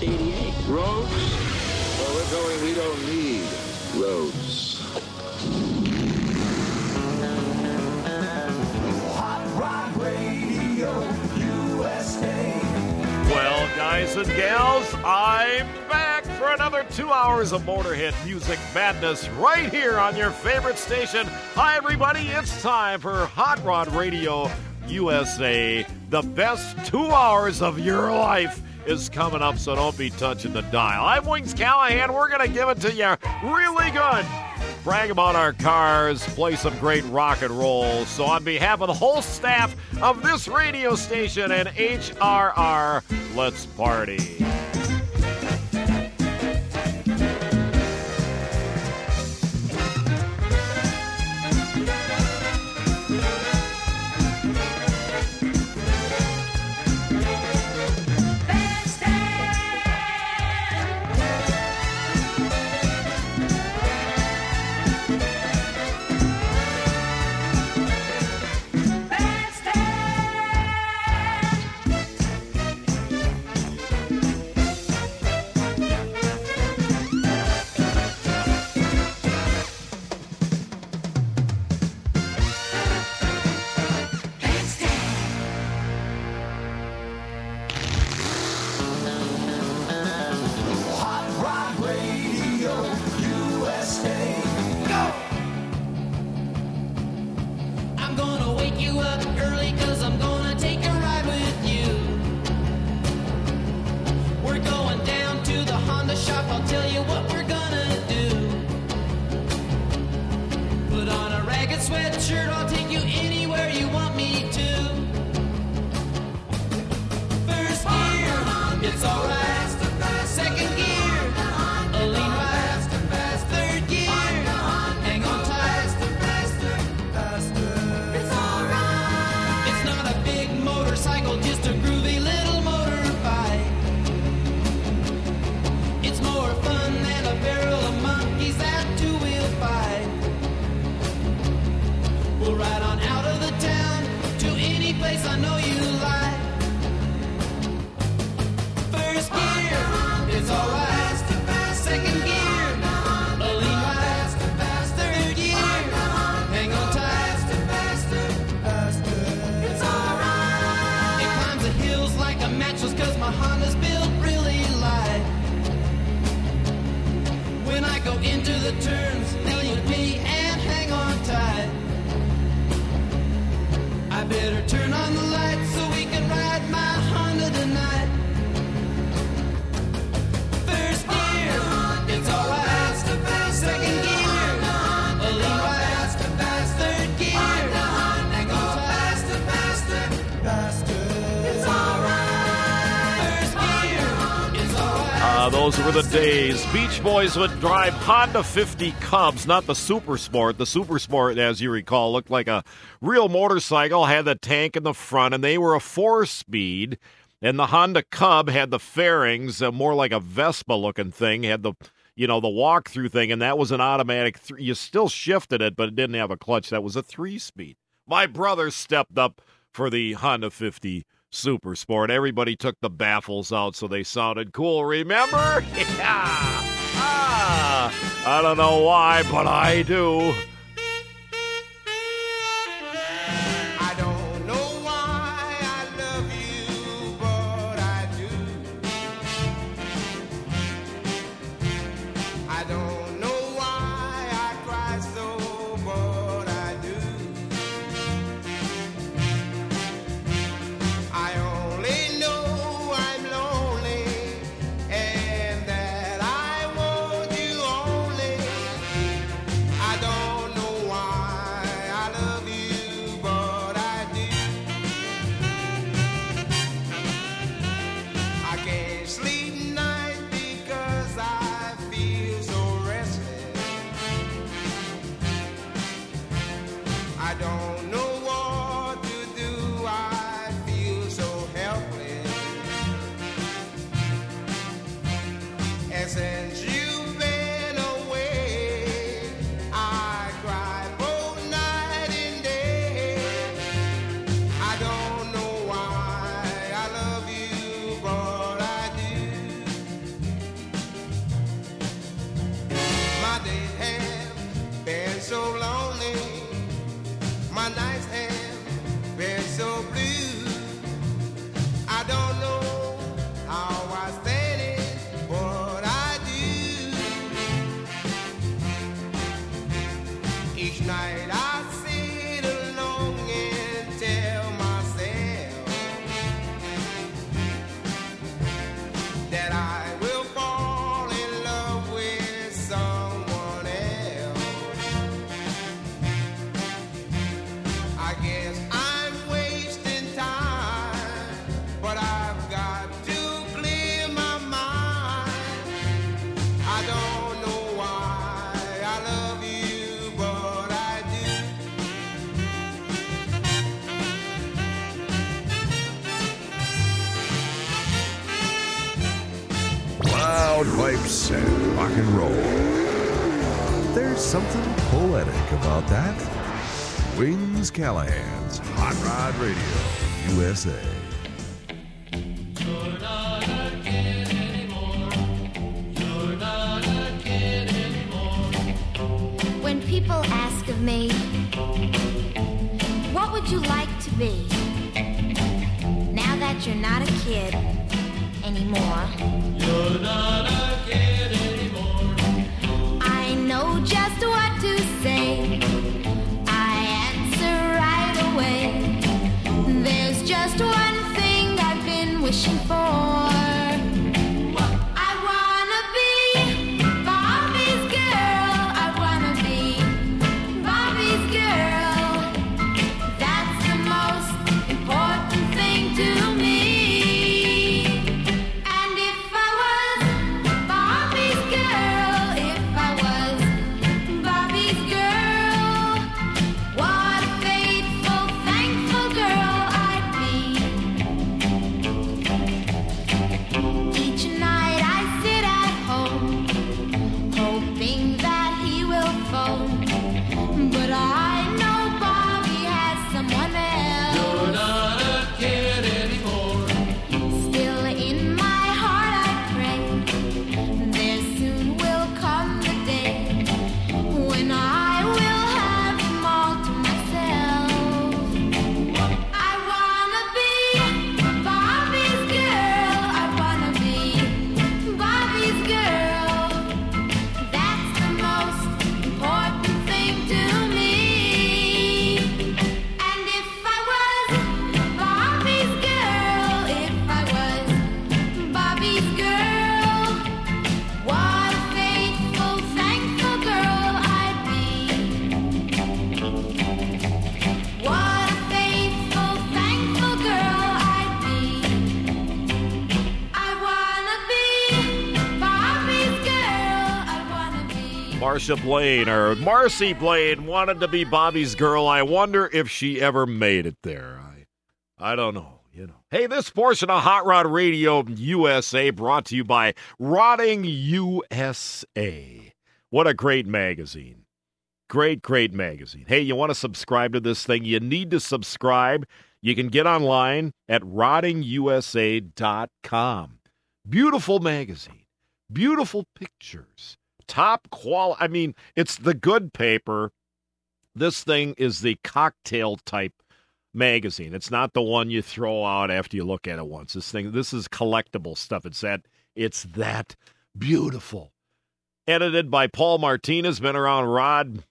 road to get up to 88. Roads? Well, we're going, we don't need roads. Well, guys and gals, I'm back for another two hours of Motorhead music madness right here on your favorite station. Hi, everybody. It's time for Hot Rod Radio USA. The best two hours of your life is coming up, so don't be touching the dial. I'm Wings Callahan. We're going to give it to you really good. Brag about our cars, play some great rock and roll. So, on behalf of the whole staff of this radio station and HRR, let's party. Those were the days. Beach Boys would drive Honda 50 Cubs, not the Super Sport. The Super Sport, as you recall, looked like a real motorcycle, had the tank in the front, and they were a four speed. And the Honda Cub had the fairings, uh, more like a Vespa looking thing, had the you know the walk through thing, and that was an automatic. Th- you still shifted it, but it didn't have a clutch. That was a three speed. My brother stepped up for the Honda 50 Super Sport. Everybody took the baffles out so they sounded cool. Remember? Yeah. Ah, I don't know why, but I do. And roll. There's something poetic about that. Wings Callahan's Hot Rod Radio, USA. You're not a kid anymore. You're not a kid anymore. When people ask of me, what would you like to be? Now that you're not a kid anymore, You're not Blane or Marcie Blane wanted to be Bobby's girl. I wonder if she ever made it there. I, I don't know. You know. Hey, this portion of Hot Rod Radio USA brought to you by Rodding USA. What a great magazine. Great, great magazine. Hey, you want to subscribe to this thing? You need to subscribe. You can get online at roddingusa.com. Beautiful magazine. Beautiful pictures. Top quality. I mean, it's the good paper. This thing is the cocktail type magazine. It's not the one you throw out after you look at it once. This thing, this is collectible stuff. It's that, it's that beautiful. Edited by Paul Martinez, been around Rod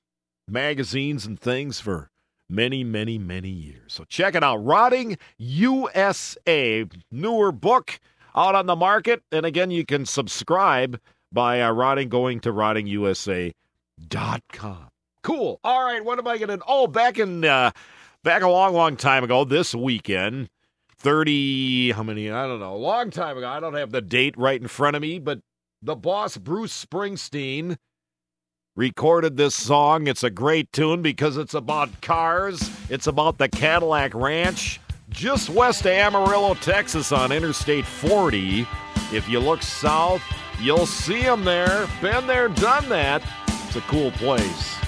magazines and things for many, many, many years. So check it out. Rodding USA, newer book out on the market. And again, you can subscribe by uh, rodding, going to roddingusa.com. Cool. All right, what am I going to? Oh, back in uh, back a long, long time ago, this weekend, thirty, how many? I don't know, a long time ago. I don't have the date right in front of me, but the boss Bruce Springsteen recorded this song. It's a great tune because it's about cars. It's about the Cadillac Ranch just west of Amarillo, Texas on Interstate 40. If you look south, you'll see them there. Been there, done that. It's a cool place.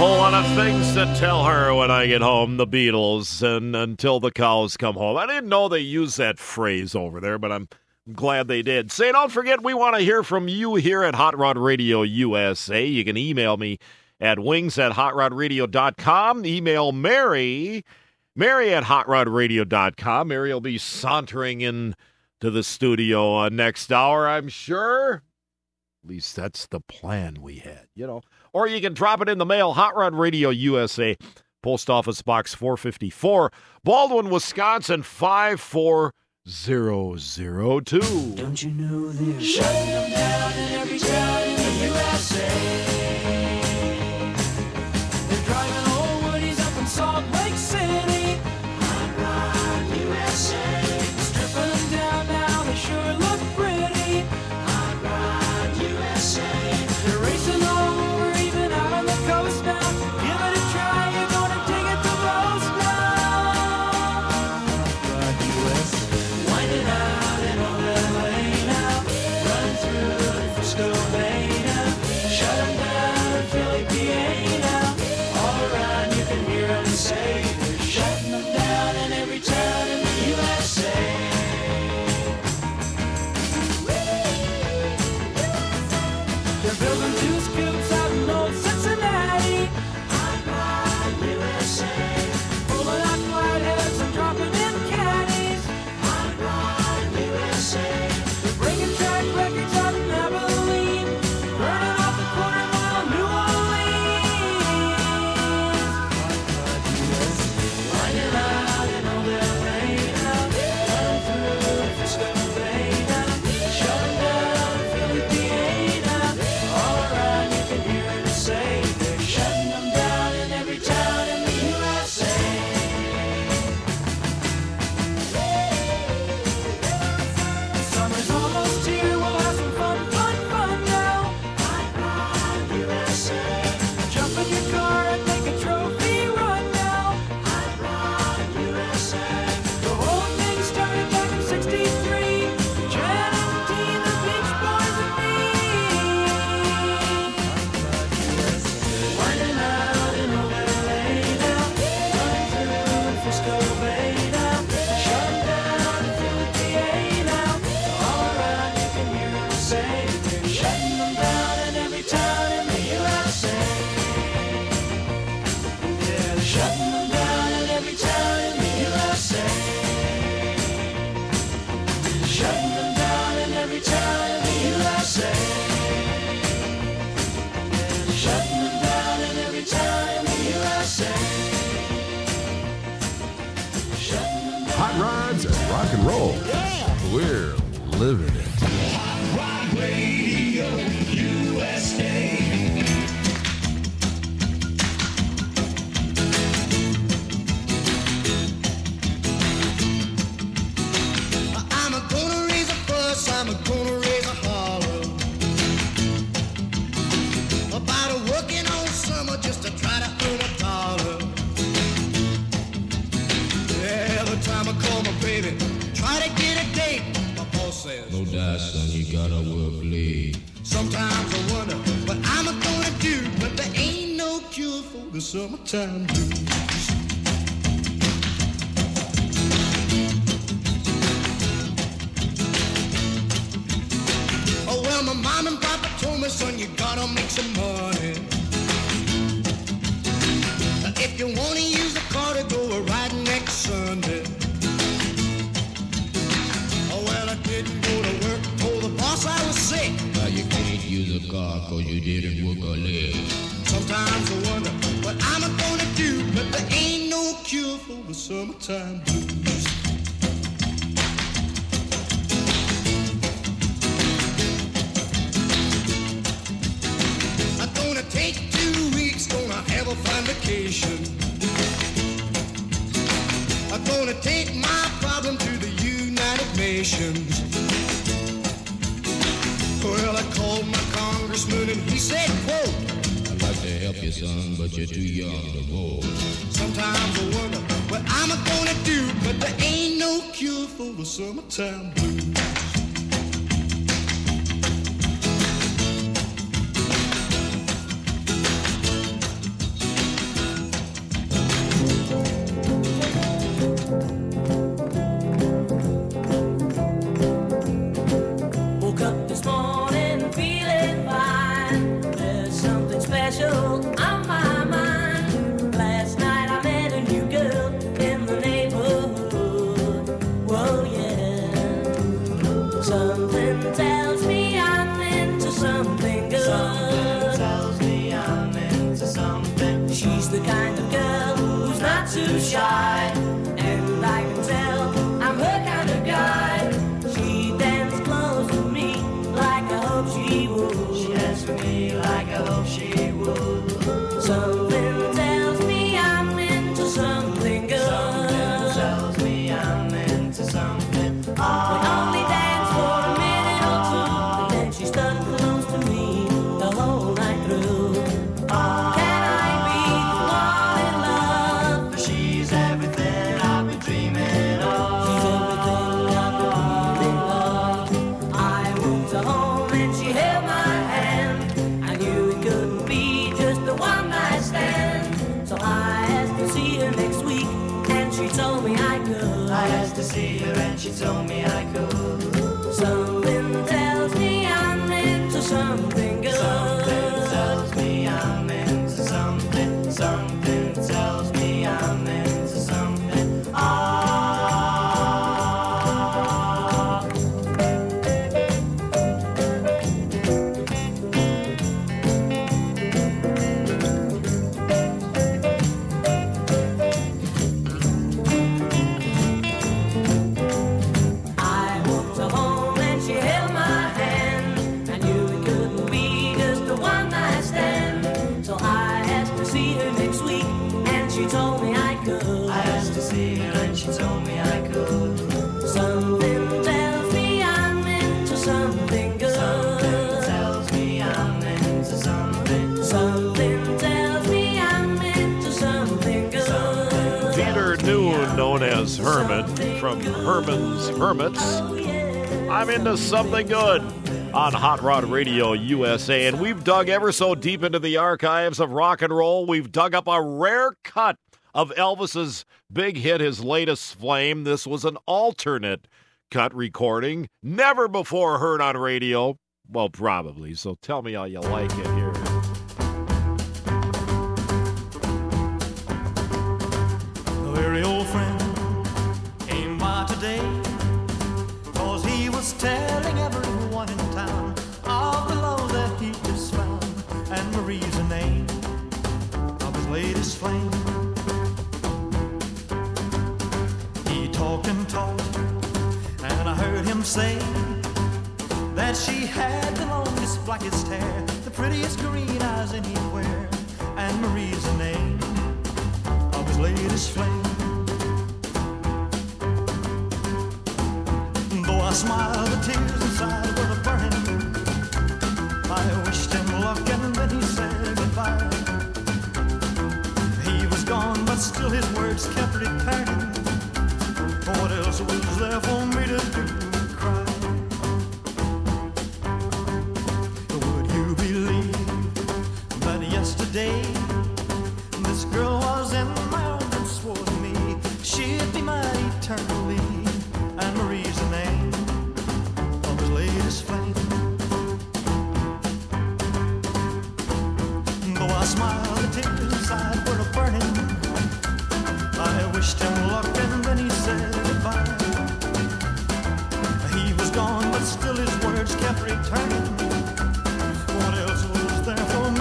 Whole lot of things to tell her when I get home, the Beatles, and until the cows come home. I didn't know they used that phrase over there, but I'm glad they did. Say, don't forget, we want to hear from you here at Hot Rod Radio USA. You can email me at wings at hotrodradio.com. Email Mary, Mary at hotrodradio.com. Mary will be sauntering in to the studio uh, next hour, I'm sure. At least that's the plan we had, you know. Or you can drop it in the mail, Hot Rod Radio USA, Post Office Box 454, Baldwin, Wisconsin 54002. Don't you know they're shutting them down in every town in the USA? They're driving old woodies up in Salt Lake summertime blues. Oh well, my mom and papa told me, son, you gotta make some money. If you wanna use the car to go a riding next Sunday. Oh well, I didn't go to work, told the boss I was sick. Now you can't use a car cause you didn't work a leg. Summertime blues. I'm gonna take two weeks, gonna have a fine vacation. I'm gonna take my problem to the United Nations. Well, I called my congressman and he said, quote, I'd like to help you, son, but you're too young to vote. Sometimes I wonder what I'm gonna do, but there ain't no cure for the summertime blues. into something good on Hot Rod Radio USA. And we've dug ever so deep into the archives of rock and roll. We've dug up a rare cut of Elvis's big hit, his latest flame. This was an alternate cut recording, never before heard on radio. Well, probably. So tell me how you like it here. And I heard him say that she had the longest, blackest hair, the prettiest green eyes anywhere. And Marie's the name of his latest flame. Though I smiled, the tears inside were burning. I wished him luck and then he said goodbye. He was gone, but still his words kept returning there for me to do.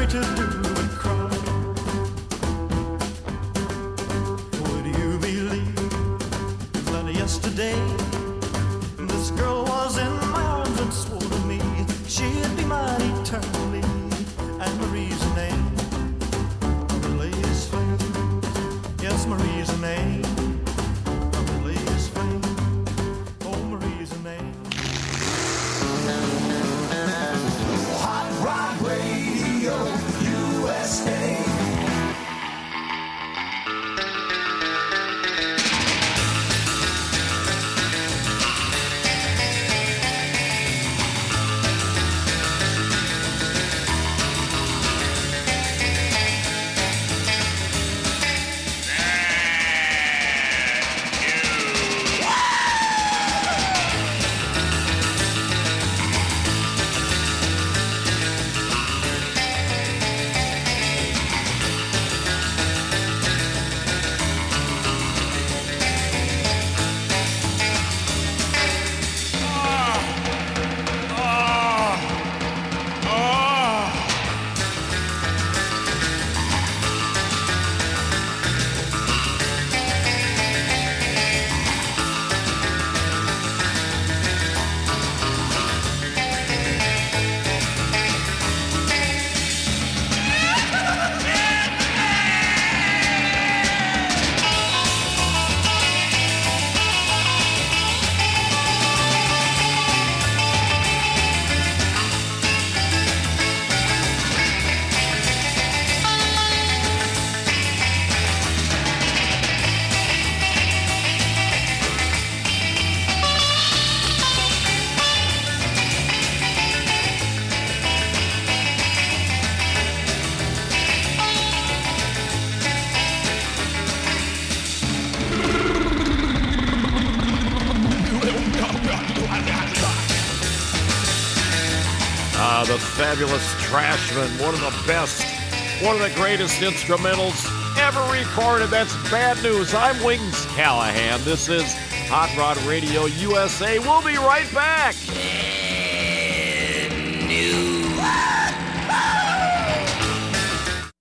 to do. Trashman, one of the best, one of the greatest instrumentals ever recorded. That's bad news. I'm Wings Callahan. This is Hot Rod Radio USA. We'll be right back. New